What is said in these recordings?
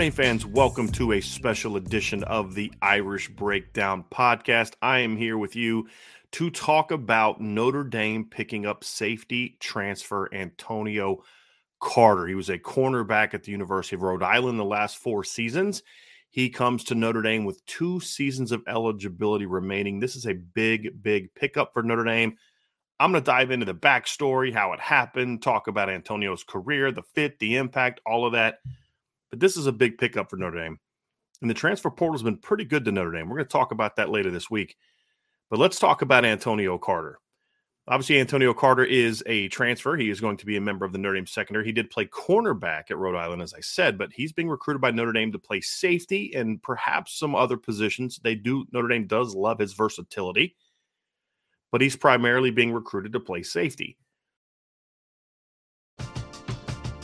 Dame fans, welcome to a special edition of the Irish Breakdown podcast. I am here with you to talk about Notre Dame picking up safety transfer Antonio Carter. He was a cornerback at the University of Rhode Island the last four seasons. He comes to Notre Dame with two seasons of eligibility remaining. This is a big, big pickup for Notre Dame. I'm going to dive into the backstory, how it happened, talk about Antonio's career, the fit, the impact, all of that. But this is a big pickup for Notre Dame. And the transfer portal has been pretty good to Notre Dame. We're going to talk about that later this week. But let's talk about Antonio Carter. Obviously, Antonio Carter is a transfer. He is going to be a member of the Notre Dame secondary. He did play cornerback at Rhode Island, as I said, but he's being recruited by Notre Dame to play safety and perhaps some other positions. They do Notre Dame does love his versatility, but he's primarily being recruited to play safety.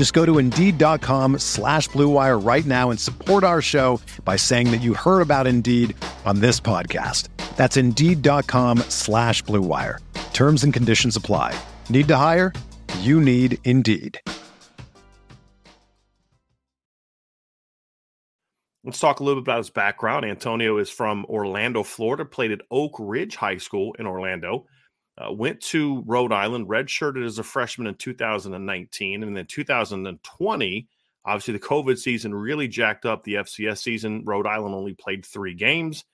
Just go to Indeed.com slash BlueWire right now and support our show by saying that you heard about Indeed on this podcast. That's Indeed.com slash BlueWire. Terms and conditions apply. Need to hire? You need Indeed. Let's talk a little bit about his background. Antonio is from Orlando, Florida, played at Oak Ridge High School in Orlando. Uh, went to Rhode Island, redshirted as a freshman in 2019, and then 2020. Obviously, the COVID season really jacked up the FCS season. Rhode Island only played three games.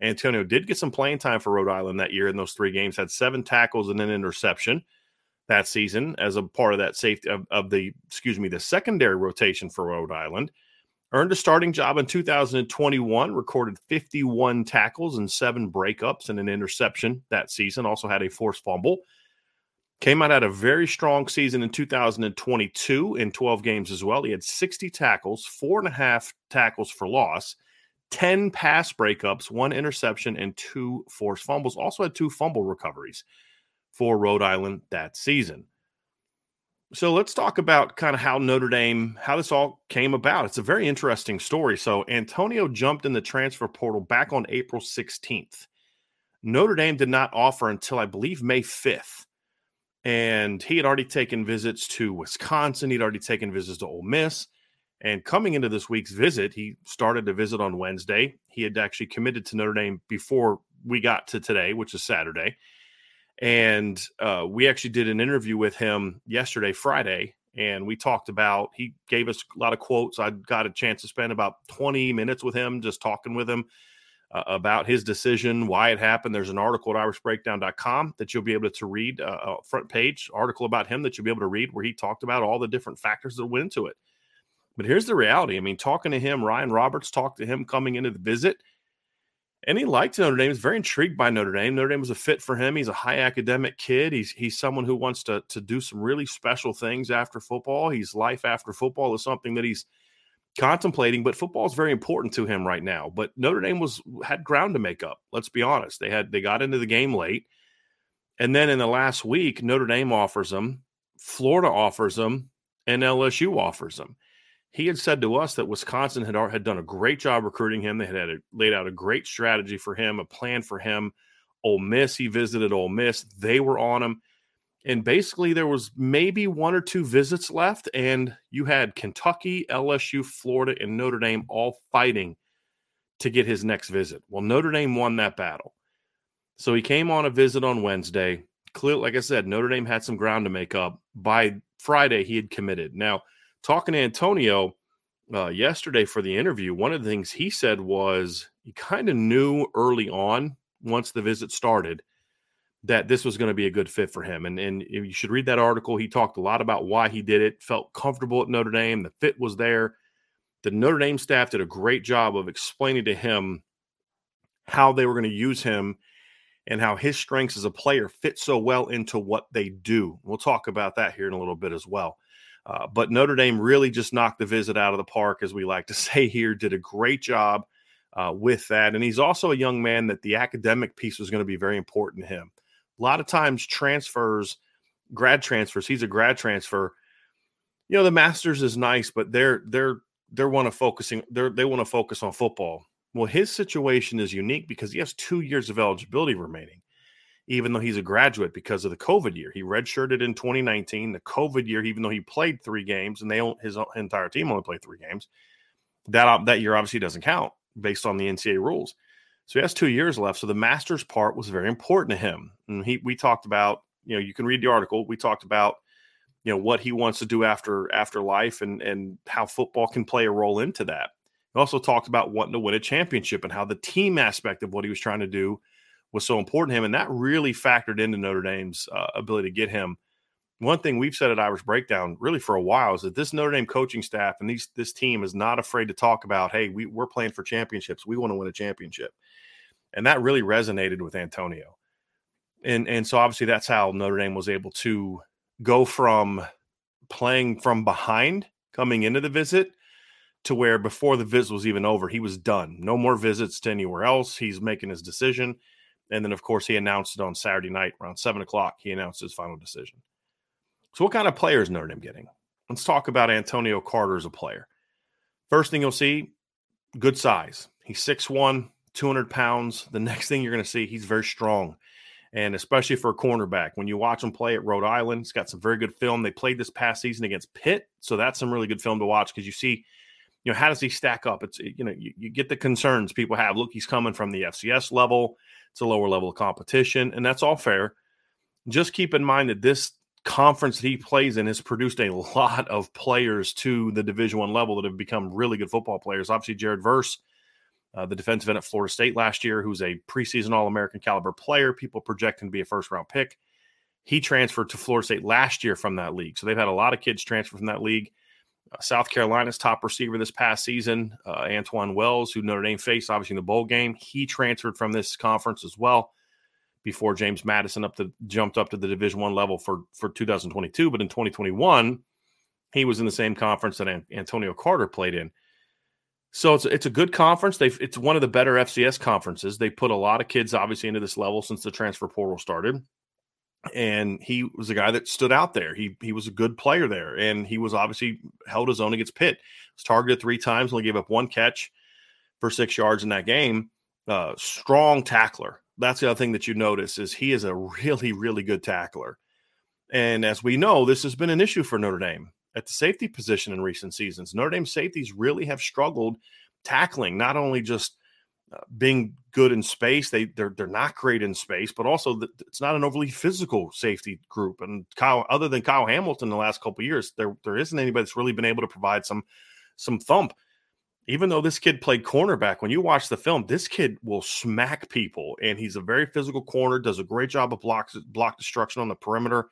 Antonio did get some playing time for Rhode Island that year in those three games, had seven tackles and an interception that season as a part of that safety of, of the, excuse me, the secondary rotation for Rhode Island. Earned a starting job in 2021, recorded 51 tackles and seven breakups and an interception that season. Also had a forced fumble. Came out had a very strong season in 2022 in 12 games as well. He had 60 tackles, four and a half tackles for loss, 10 pass breakups, one interception, and two forced fumbles. Also had two fumble recoveries for Rhode Island that season. So let's talk about kind of how Notre Dame, how this all came about. It's a very interesting story. So Antonio jumped in the transfer portal back on April 16th. Notre Dame did not offer until I believe May 5th. And he had already taken visits to Wisconsin. He'd already taken visits to Ole Miss. And coming into this week's visit, he started to visit on Wednesday. He had actually committed to Notre Dame before we got to today, which is Saturday. And uh, we actually did an interview with him yesterday, Friday, and we talked about. He gave us a lot of quotes. I got a chance to spend about 20 minutes with him, just talking with him uh, about his decision, why it happened. There's an article at irishbreakdown.com that you'll be able to read, uh, a front page article about him that you'll be able to read where he talked about all the different factors that went into it. But here's the reality. I mean, talking to him, Ryan Roberts talked to him coming into the visit, and he liked Notre Dame. He's very intrigued by Notre Dame. Notre Dame was a fit for him. He's a high academic kid. He's he's someone who wants to to do some really special things after football. He's life after football is something that he's contemplating, but football is very important to him right now. But Notre Dame was had ground to make up. Let's be honest. They had they got into the game late. And then in the last week, Notre Dame offers them, Florida offers them, and LSU offers them. He had said to us that Wisconsin had had done a great job recruiting him. They had, had a, laid out a great strategy for him, a plan for him. Ole Miss, he visited Ole Miss. They were on him and basically there was maybe one or two visits left and you had kentucky lsu florida and notre dame all fighting to get his next visit well notre dame won that battle so he came on a visit on wednesday clear like i said notre dame had some ground to make up by friday he had committed now talking to antonio uh, yesterday for the interview one of the things he said was he kind of knew early on once the visit started that this was going to be a good fit for him. And, and you should read that article. He talked a lot about why he did it, felt comfortable at Notre Dame, the fit was there. The Notre Dame staff did a great job of explaining to him how they were going to use him and how his strengths as a player fit so well into what they do. We'll talk about that here in a little bit as well. Uh, but Notre Dame really just knocked the visit out of the park, as we like to say here, did a great job uh, with that. And he's also a young man that the academic piece was going to be very important to him a lot of times transfers, grad transfers, he's a grad transfer. You know, the masters is nice, but they're they're they're want to focusing they're they want to focus on football. Well, his situation is unique because he has two years of eligibility remaining, even though he's a graduate because of the COVID year. He redshirted in 2019. The COVID year, even though he played three games and they his entire team only played three games, that that year obviously doesn't count based on the NCAA rules. So he has two years left. So the master's part was very important to him. And he we talked about, you know, you can read the article. We talked about, you know, what he wants to do after after life and and how football can play a role into that. He also talked about wanting to win a championship and how the team aspect of what he was trying to do was so important to him. And that really factored into Notre Dame's uh, ability to get him. One thing we've said at Irish Breakdown really for a while is that this Notre Dame coaching staff and these this team is not afraid to talk about, hey, we, we're playing for championships. We want to win a championship and that really resonated with Antonio. And and so obviously that's how Notre Dame was able to go from playing from behind coming into the visit to where before the visit was even over, he was done. No more visits to anywhere else. He's making his decision. And then, of course, he announced it on Saturday night around seven o'clock. He announced his final decision. So, what kind of players Notre Dame getting? Let's talk about Antonio Carter as a player. First thing you'll see, good size. He's 6'1, 200 pounds. The next thing you're going to see, he's very strong. And especially for a cornerback, when you watch him play at Rhode Island, he's got some very good film. They played this past season against Pitt, so that's some really good film to watch because you see, you know, how does he stack up? It's you know, you, you get the concerns people have. Look, he's coming from the FCS level; it's a lower level of competition, and that's all fair. Just keep in mind that this conference that he plays in has produced a lot of players to the Division One level that have become really good football players. Obviously, Jared Verse uh, the defensive end at Florida State last year, who's a preseason All American caliber player, people project him to be a first round pick. He transferred to Florida State last year from that league. So they've had a lot of kids transfer from that league. South Carolina's top receiver this past season, uh, Antwane Wells, who Notre Dame faced obviously in the bowl game, he transferred from this conference as well before James Madison up to jumped up to the Division One level for for 2022. But in 2021, he was in the same conference that Antonio Carter played in. So it's it's a good conference. They it's one of the better FCS conferences. They put a lot of kids obviously into this level since the transfer portal started. And he was a guy that stood out there. He he was a good player there, and he was obviously held his own against Pitt. Was targeted three times, only gave up one catch for six yards in that game. Uh, strong tackler. That's the other thing that you notice is he is a really really good tackler. And as we know, this has been an issue for Notre Dame at the safety position in recent seasons. Notre Dame safeties really have struggled tackling not only just being good in space. They they're they're not great in space, but also the, it's not an overly physical safety group. And Kyle, other than Kyle Hamilton, the last couple years, there there isn't anybody that's really been able to provide some some thump. Even though this kid played cornerback, when you watch the film, this kid will smack people, and he's a very physical corner. Does a great job of block block destruction on the perimeter.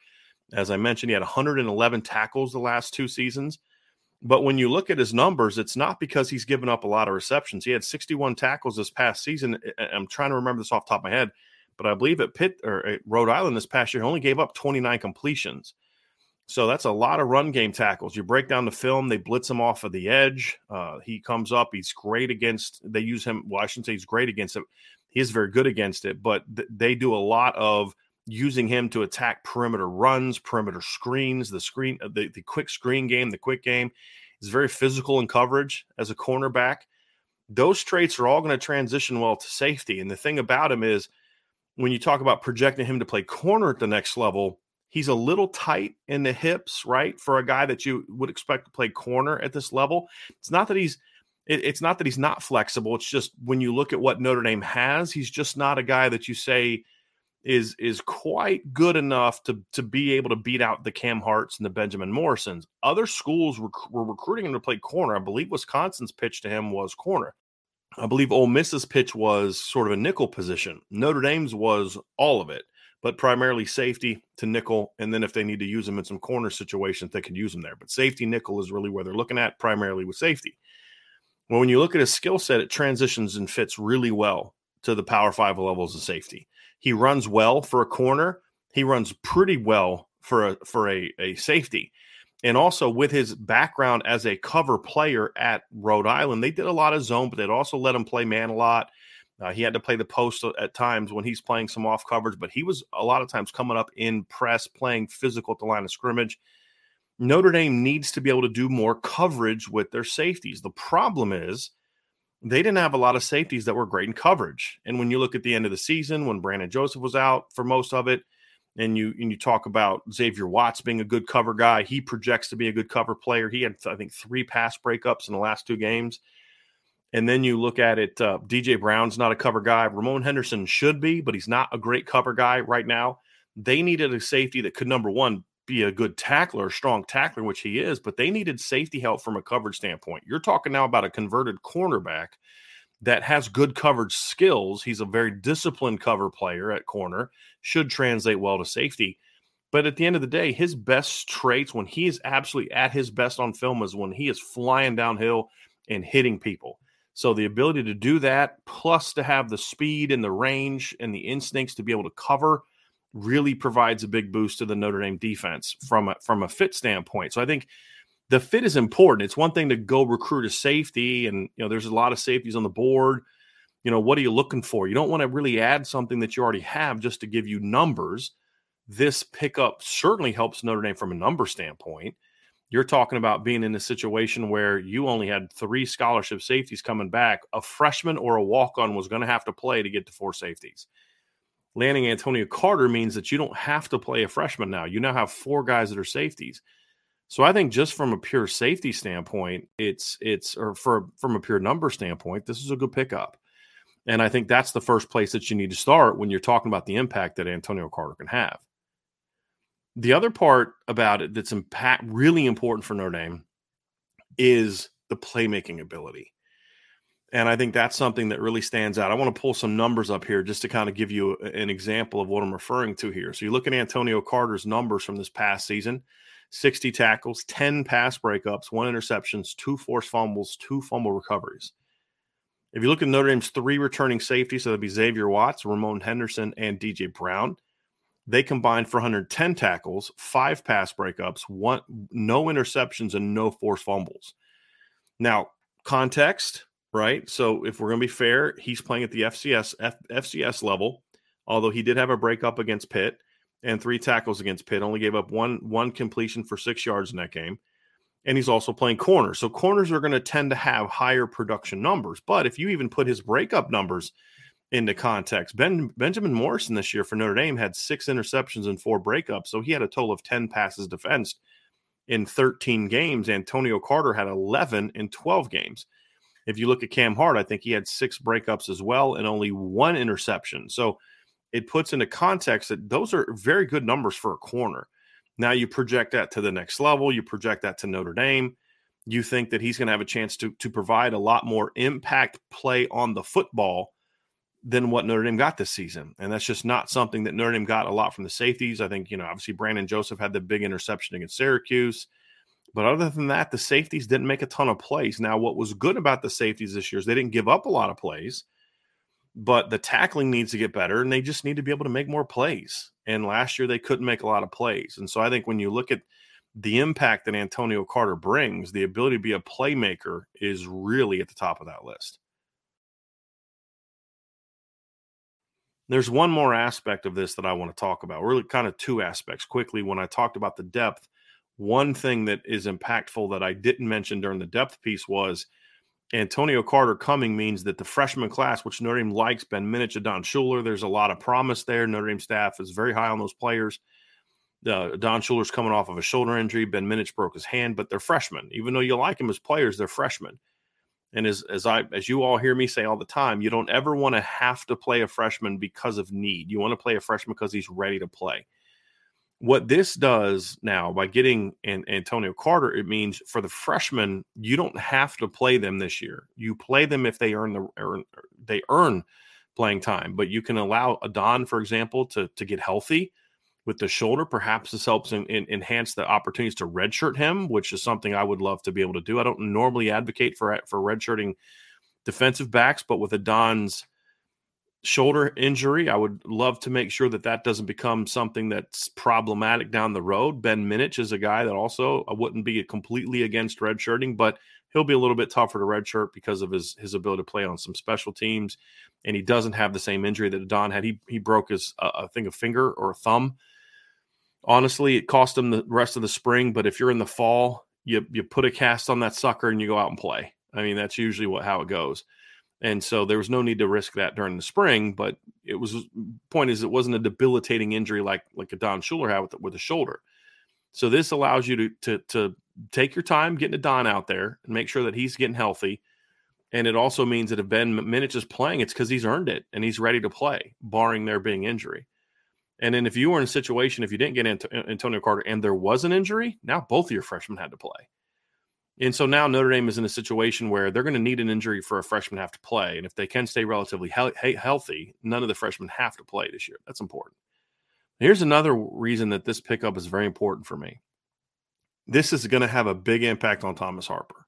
As I mentioned, he had 111 tackles the last two seasons. But when you look at his numbers, it's not because he's given up a lot of receptions. He had 61 tackles this past season. I'm trying to remember this off top of my head, but I believe at Pitt or at Rhode Island this past year, he only gave up 29 completions. So that's a lot of run game tackles. You break down the film, they blitz him off of the edge. Uh, he comes up. He's great against. They use him. Well, I shouldn't say he's great against it. He is very good against it, but th- they do a lot of using him to attack perimeter runs, perimeter screens, the screen, uh, the, the quick screen game, the quick game. is very physical in coverage as a cornerback. Those traits are all going to transition well to safety. And the thing about him is when you talk about projecting him to play corner at the next level, he's a little tight in the hips, right? For a guy that you would expect to play corner at this level. It's not that he's it's not that he's not flexible. It's just when you look at what Notre Dame has, he's just not a guy that you say is is quite good enough to to be able to beat out the Cam Harts and the Benjamin Morrisons. Other schools were, were recruiting him to play corner. I believe Wisconsin's pitch to him was corner. I believe Ole Miss's pitch was sort of a nickel position. Notre Dame's was all of it, but primarily safety to nickel, and then if they need to use him in some corner situations, they can use him there. But safety nickel is really where they're looking at, primarily with safety. Well, when you look at his skill set, it transitions and fits really well to the Power Five levels of safety. He runs well for a corner. He runs pretty well for a for a, a safety. And also with his background as a cover player at Rhode Island, they did a lot of zone, but they'd also let him play man a lot. Uh, he had to play the post at times when he's playing some off coverage, but he was a lot of times coming up in press, playing physical at the line of scrimmage. Notre Dame needs to be able to do more coverage with their safeties. The problem is they didn't have a lot of safeties that were great in coverage. And when you look at the end of the season, when Brandon Joseph was out for most of it, and you and you talk about Xavier Watts being a good cover guy, he projects to be a good cover player. He had I think three pass breakups in the last two games. And then you look at it, uh, DJ Brown's not a cover guy. Ramon Henderson should be, but he's not a great cover guy right now. They needed a safety that could number one be a good tackler, strong tackler, which he is, but they needed safety help from a coverage standpoint. You're talking now about a converted cornerback that has good coverage skills. He's a very disciplined cover player at corner, should translate well to safety. But at the end of the day, his best traits when he is absolutely at his best on film is when he is flying downhill and hitting people. So the ability to do that, plus to have the speed and the range and the instincts to be able to cover really provides a big boost to the Notre Dame defense from a, from a fit standpoint. So I think the fit is important. It's one thing to go recruit a safety, and you know there's a lot of safeties on the board. You know what are you looking for? You don't want to really add something that you already have just to give you numbers. This pickup certainly helps Notre Dame from a number standpoint. You're talking about being in a situation where you only had three scholarship safeties coming back. A freshman or a walk on was going to have to play to get to four safeties landing Antonio Carter means that you don't have to play a freshman now. You now have four guys that are safeties. So I think just from a pure safety standpoint, it's it's or for from a pure number standpoint, this is a good pickup. And I think that's the first place that you need to start when you're talking about the impact that Antonio Carter can have. The other part about it that's impact really important for Notre Dame is the playmaking ability. And I think that's something that really stands out. I want to pull some numbers up here just to kind of give you an example of what I'm referring to here. So you look at Antonio Carter's numbers from this past season 60 tackles, 10 pass breakups, one interceptions, two forced fumbles, two fumble recoveries. If you look at Notre Dame's three returning safeties, so that'd be Xavier Watts, Ramon Henderson, and DJ Brown. They combined for 110 tackles, five pass breakups, one no interceptions, and no forced fumbles. Now, context right? So if we're going to be fair, he's playing at the FCS F, FCS level, although he did have a breakup against Pitt and three tackles against Pitt. Only gave up one one completion for six yards in that game, and he's also playing corner. So corners are going to tend to have higher production numbers. But if you even put his breakup numbers into context, Ben Benjamin Morrison this year for Notre Dame had six interceptions and four breakups, so he had a total of ten passes defensed in 13 games. Antonio Carter had 11 in 12 games. If you look at Cam Hart, I think he had six breakups as well and only one interception. So it puts into context that those are very good numbers for a corner. Now you project that to the next level, you project that to Notre Dame. You think that he's going to have a chance to, to provide a lot more impact play on the football than what Notre Dame got this season. And that's just not something that Notre Dame got a lot from the safeties. I think, you know, obviously Brandon Joseph had the big interception against Syracuse. But other than that, the safeties didn't make a ton of plays. Now, what was good about the safeties this year is they didn't give up a lot of plays, but the tackling needs to get better and they just need to be able to make more plays. And last year they couldn't make a lot of plays. And so I think when you look at the impact that Antonio Carter brings, the ability to be a playmaker is really at the top of that list. There's one more aspect of this that I want to talk about. Really, kind of two aspects quickly. When I talked about the depth, one thing that is impactful that I didn't mention during the depth piece was Antonio Carter coming means that the freshman class, which Notre Dame likes, Ben Minich, Don Shuler, there's a lot of promise there. Notre Dame staff is very high on those players. Uh, Don Shuler's coming off of a shoulder injury. Ben Minich broke his hand, but they're freshmen. Even though you like them as players, they're freshmen. And as as I as you all hear me say all the time, you don't ever want to have to play a freshman because of need. You want to play a freshman because he's ready to play. What this does now by getting an, Antonio Carter, it means for the freshmen, you don't have to play them this year. You play them if they earn the earn, they earn playing time, but you can allow Adon, for example, to to get healthy with the shoulder. Perhaps this helps in, in, enhance the opportunities to redshirt him, which is something I would love to be able to do. I don't normally advocate for for redshirting defensive backs, but with Adon's shoulder injury, I would love to make sure that that doesn't become something that's problematic down the road. Ben Minich is a guy that also I wouldn't be completely against redshirting, but he'll be a little bit tougher to redshirt because of his his ability to play on some special teams, and he doesn't have the same injury that Don had. He he broke his uh, I think a finger or a thumb honestly, it cost them the rest of the spring. But if you're in the fall, you you put a cast on that sucker and you go out and play. I mean, that's usually what how it goes. And so there was no need to risk that during the spring. But it was point is it wasn't a debilitating injury like like Adon Shuler had with with a shoulder. So this allows you to to to take your time getting a Don out there and make sure that he's getting healthy. And it also means that if Ben Minich is playing, it's because he's earned it and he's ready to play, barring there being injury. And then if you were in a situation, if you didn't get Ant- Antonio Carter and there was an injury, now both of your freshmen had to play. And so now Notre Dame is in a situation where they're going to need an injury for a freshman to have to play. And if they can stay relatively he- healthy, none of the freshmen have to play this year. That's important. Here's another reason that this pickup is very important for me. This is going to have a big impact on Thomas Harper.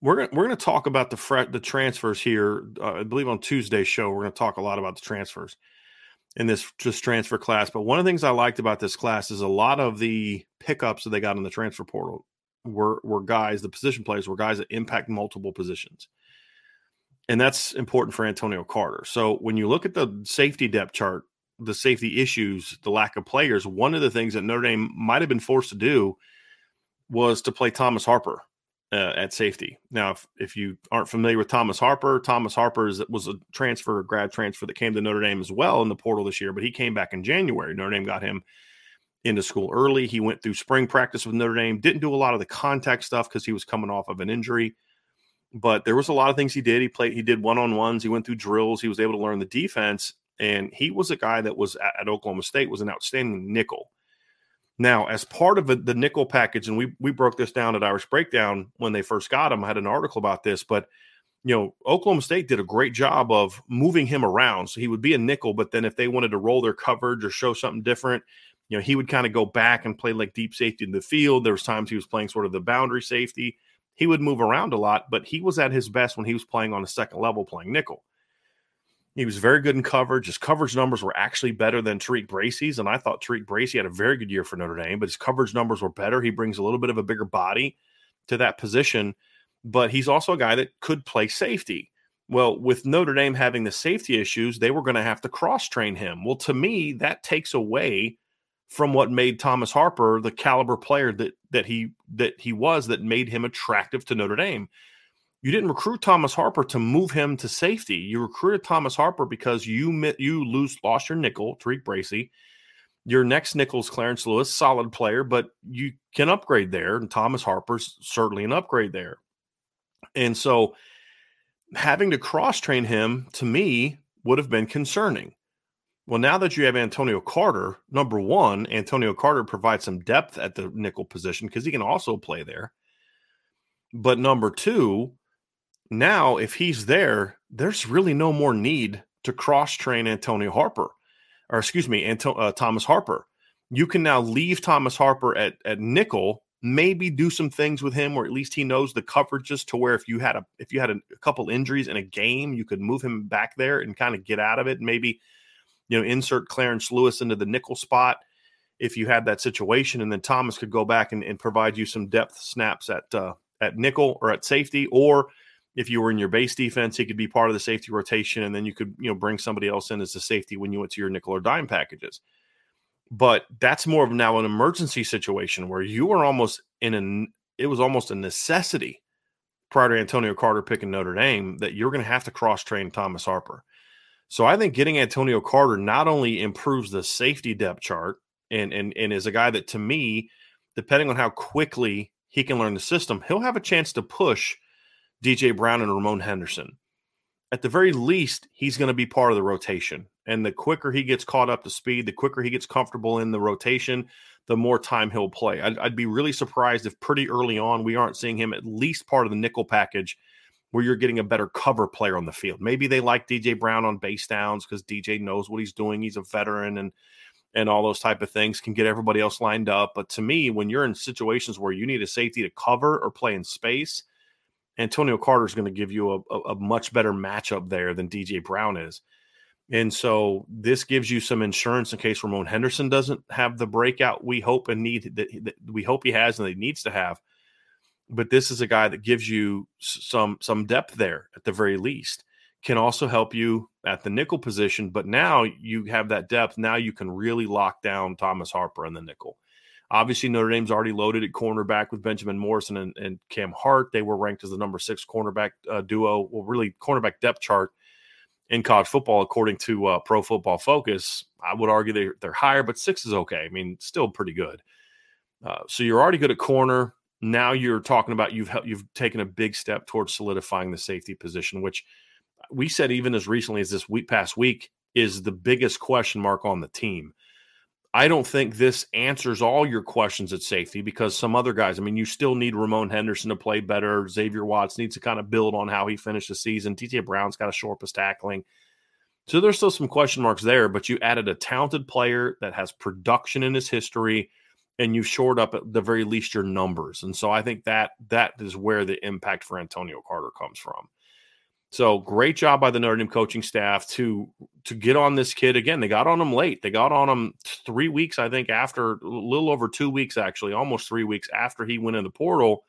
We're going we're going to talk about the fre- the transfers here. Uh, I believe on Tuesday's show we're going to talk a lot about the transfers in this just transfer class. But one of the things I liked about this class is a lot of the pickups that they got in the transfer portal were were guys, the position players were guys that impact multiple positions. And that's important for Antonio Carter. So when you look at the safety depth chart, the safety issues, the lack of players, one of the things that Notre Dame might have been forced to do was to play Thomas Harper uh, at safety. Now, if, if you aren't familiar with Thomas Harper, Thomas Harper is, was a transfer, grad transfer that came to Notre Dame as well in the portal this year, but he came back in January. Notre Dame got him into school early. He went through spring practice with Notre Dame, didn't do a lot of the contact stuff because he was coming off of an injury. But there was a lot of things he did. He played, he did one on ones, he went through drills, he was able to learn the defense. And he was a guy that was at, at Oklahoma State, was an outstanding nickel now, as part of the nickel package, and we we broke this down at Irish Breakdown when they first got him. I had an article about this, but you know, Oklahoma State did a great job of moving him around. So he would be a nickel, but then if they wanted to roll their coverage or show something different, you know, he would kind of go back and play like deep safety in the field. There was times he was playing sort of the boundary safety. He would move around a lot, but he was at his best when he was playing on a second level, playing nickel. He was very good in coverage. His coverage numbers were actually better than TaRiq Bracy's, and I thought TaRiq Bracy had a very good year for Notre Dame, but his coverage numbers were better. He brings a little bit of a bigger body to that position, but he's also a guy that could play safety. Well, with Notre Dame having the safety issues, they were going to have to cross train him. Well, to me, that takes away from what made Thomas Harper the caliber player that that he that he was that made him attractive to Notre Dame you didn't recruit Thomas Harper to move him to safety. You recruited Thomas Harper because you you lose lost your nickel, TaRiq Bracy. Your next nickel is Clarence Lewis, solid player, but you can upgrade there, and Thomas Harper's certainly an upgrade there. And so having to cross train him to me would have been concerning. Well, now that you have Antonio Carter, number one, Antonio Carter provides some depth at the nickel position because he can also play there. But number two, now if he's there, there's really no more need to cross train Antonio Harper, or excuse me, Anto- uh, Thomas Harper. You can now leave Thomas Harper at at nickel, maybe do some things with him, or at least he knows the coverages to where if you had a if you had a, a couple injuries in a game, you could move him back there and kind of get out of it. Maybe you know insert Clarence Lewis into the nickel spot if you had that situation, and then Thomas could go back and, and provide you some depth snaps at uh, at nickel or at safety, or if you were in your base defense, he could be part of the safety rotation, and then you could you know bring somebody else in as a safety when you went to your nickel or dime packages. But that's more of now an emergency situation where you were almost in an it was almost a necessity prior to Antonio Carter picking Notre Dame that you're going to have to cross train Thomas Harper. So I think getting Antonio Carter not only improves the safety depth chart and and and is a guy that to me, depending on how quickly he can learn the system, he'll have a chance to push DJ Brown and Ramon Henderson. At the very least, he's going to be part of the rotation. And the quicker he gets caught up to speed, the quicker he gets comfortable in the rotation, the more time he'll play. I'd, I'd, be really surprised if pretty early on we aren't seeing him at least part of the nickel package where you're getting a better cover player on the field. Maybe they like DJ Brown on base downs because DJ knows what he's doing. He's a veteran and and all those type of things can get everybody else lined up. But to me, when you're in situations where you need a safety to cover or play in space, Antonio Carter is going to give you a, a, a, much better matchup there than DJ Brown is. And so this gives you some insurance in case Ramon Henderson doesn't have the breakout we hope and need that, that we hope he has and that he needs to have. But this is a guy that gives you some some depth there at the very least. Can also help you at the nickel position, but now you have that depth. Now you can really lock down Thomas Harper in the nickel. Obviously, Notre Dame's already loaded at cornerback with Benjamin Morrison and, and Cam Hart. They were ranked as the number six cornerback uh, duo. Well, really, cornerback depth chart in college football, according to uh, Pro Football Focus. I would argue they're, they're higher, but six is okay. I mean, still pretty good. Uh, so you're already good at corner. Now you're talking about you've you've taken a big step towards solidifying the safety position, which uh, we said even as recently as this week past week is the biggest question mark on the team. I don't think this answers all your questions at safety because some other guys, I mean, you still need Ramon Henderson to play better. Xavier Watts needs to kind of build on how he finished the season. DJ Brown's got a shore up his tackling. So there's still some question marks there, but you added a talented player that has production in his history and you've shored up at the very least your numbers. And so I think that that is where the impact for Antonio Carter comes from. So great job by the Notre Dame coaching staff to to get on this kid again. They got on him late. They got on him three weeks, I think, after a little over two weeks, actually, almost three weeks after he went in the portal.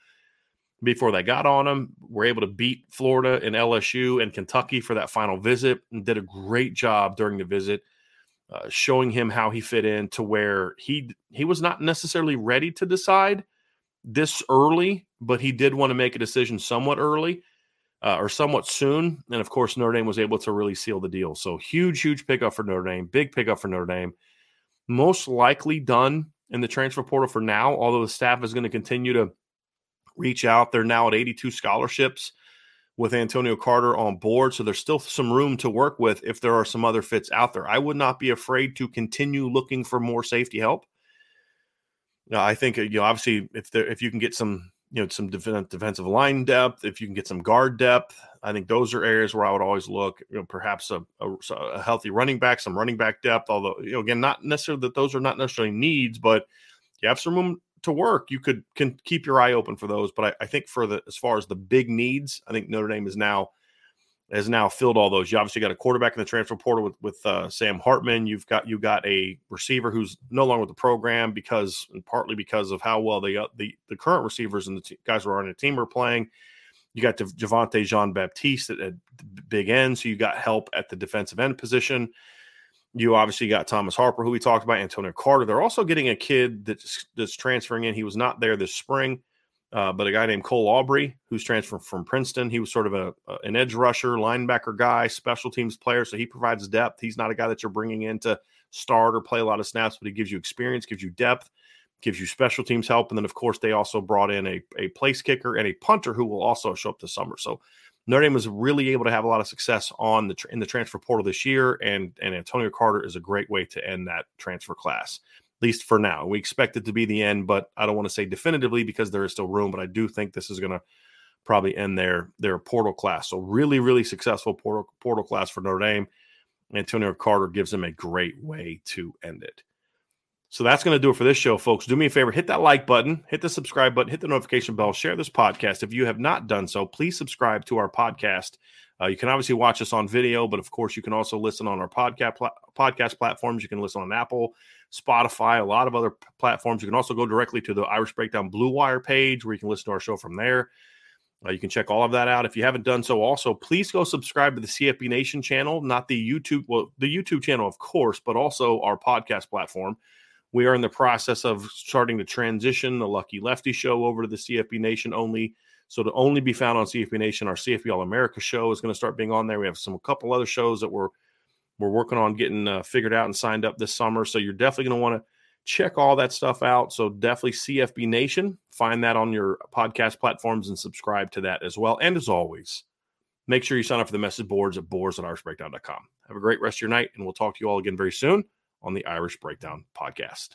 Before they got on him, were able to beat Florida and LSU and Kentucky for that final visit, and did a great job during the visit, uh, showing him how he fit in to where he he was not necessarily ready to decide this early, but he did want to make a decision somewhat early uh, or somewhat soon. And of course, Notre Dame was able to really seal the deal. So huge, huge pickup for Notre Dame. Big pickup for Notre Dame. Most likely done in the transfer portal for now, although the staff is going to continue to reach out. They're now at 82 scholarships with Antonio Carter on board. So there's still some room to work with if there are some other fits out there. I would not be afraid to continue looking for more safety help. Now, I think uh, you know obviously if there if you can get some you know some def- defensive line depth if you can get some guard depth i think those are areas where i would always look you know perhaps a, a, a, healthy running back some running back depth although you know again not necessarily that those are not necessarily needs but you have some room to work you could can keep your eye open for those but I, I think for the as far as the big needs i think notre dame is now has now filled all those. You obviously got a quarterback in the transfer portal with with uh, Sam Hartman. You've got you got a receiver who's no longer with the program because and partly because of how well the uh, the the current receivers and the t- guys who are on the team are playing. You got Javontae Jean Baptiste at, at big end, so you got help at the defensive end position. You obviously got Thomas Harper, who we talked about, Antonio Carter. They're also getting a kid that's that's transferring in. He was not there this spring uh, but a guy named Cole Aubrey, who's transferred from Princeton, he was sort of a, a, an edge rusher, linebacker guy, special teams player. So he provides depth. He's not a guy that you're bringing in to start or play a lot of snaps, but he gives you experience, gives you depth, gives you special teams help. And then, of course, they also brought in a, a place kicker and a punter who will also show up this summer. So Notre Dame was really able to have a lot of success on the in the transfer portal this year, and and Antonio Carter is a great way to end that transfer class, at least for now. We expect it to be the end, but I don't want to say definitively because there is still room. But I do think this is going to probably end their their portal class. So really, really successful portal portal class for Notre Dame. Antonio Carter gives them a great way to end it. So that's going to do it for this show, folks. Do me a favor, hit that like button, hit the subscribe button, hit the notification bell, share this podcast. If you have not done so, please subscribe to our podcast. Uh, you can obviously watch us on video, but of course, you can also listen on our podcast pl- podcast platforms. You can listen on Apple, Spotify, a lot of other p- platforms. You can also go directly to the Irish Breakdown Blue Wire page where you can listen to our show from there. Uh, you can check all of that out. If you haven't done so, also please go subscribe to the CFB Nation channel, not the YouTube, well, the YouTube channel, of course, but also our podcast platform. We are in the process of starting to transition the Lucky Lefty show over to the CFB Nation only. So to only be found on CFB Nation, our CFB All America show is going to start being on there. We have some a couple other shows that we're we're working on getting uh, figured out and signed up this summer. So you're definitely going to want to check all that stuff out. So definitely CFB Nation, find that on your podcast platforms and subscribe to that as well. And as always, make sure you sign up for the message boards at boards at irishbreakdown.com. Have a great rest of your night, and we'll talk to you all again very soon on the Irish Breakdown podcast.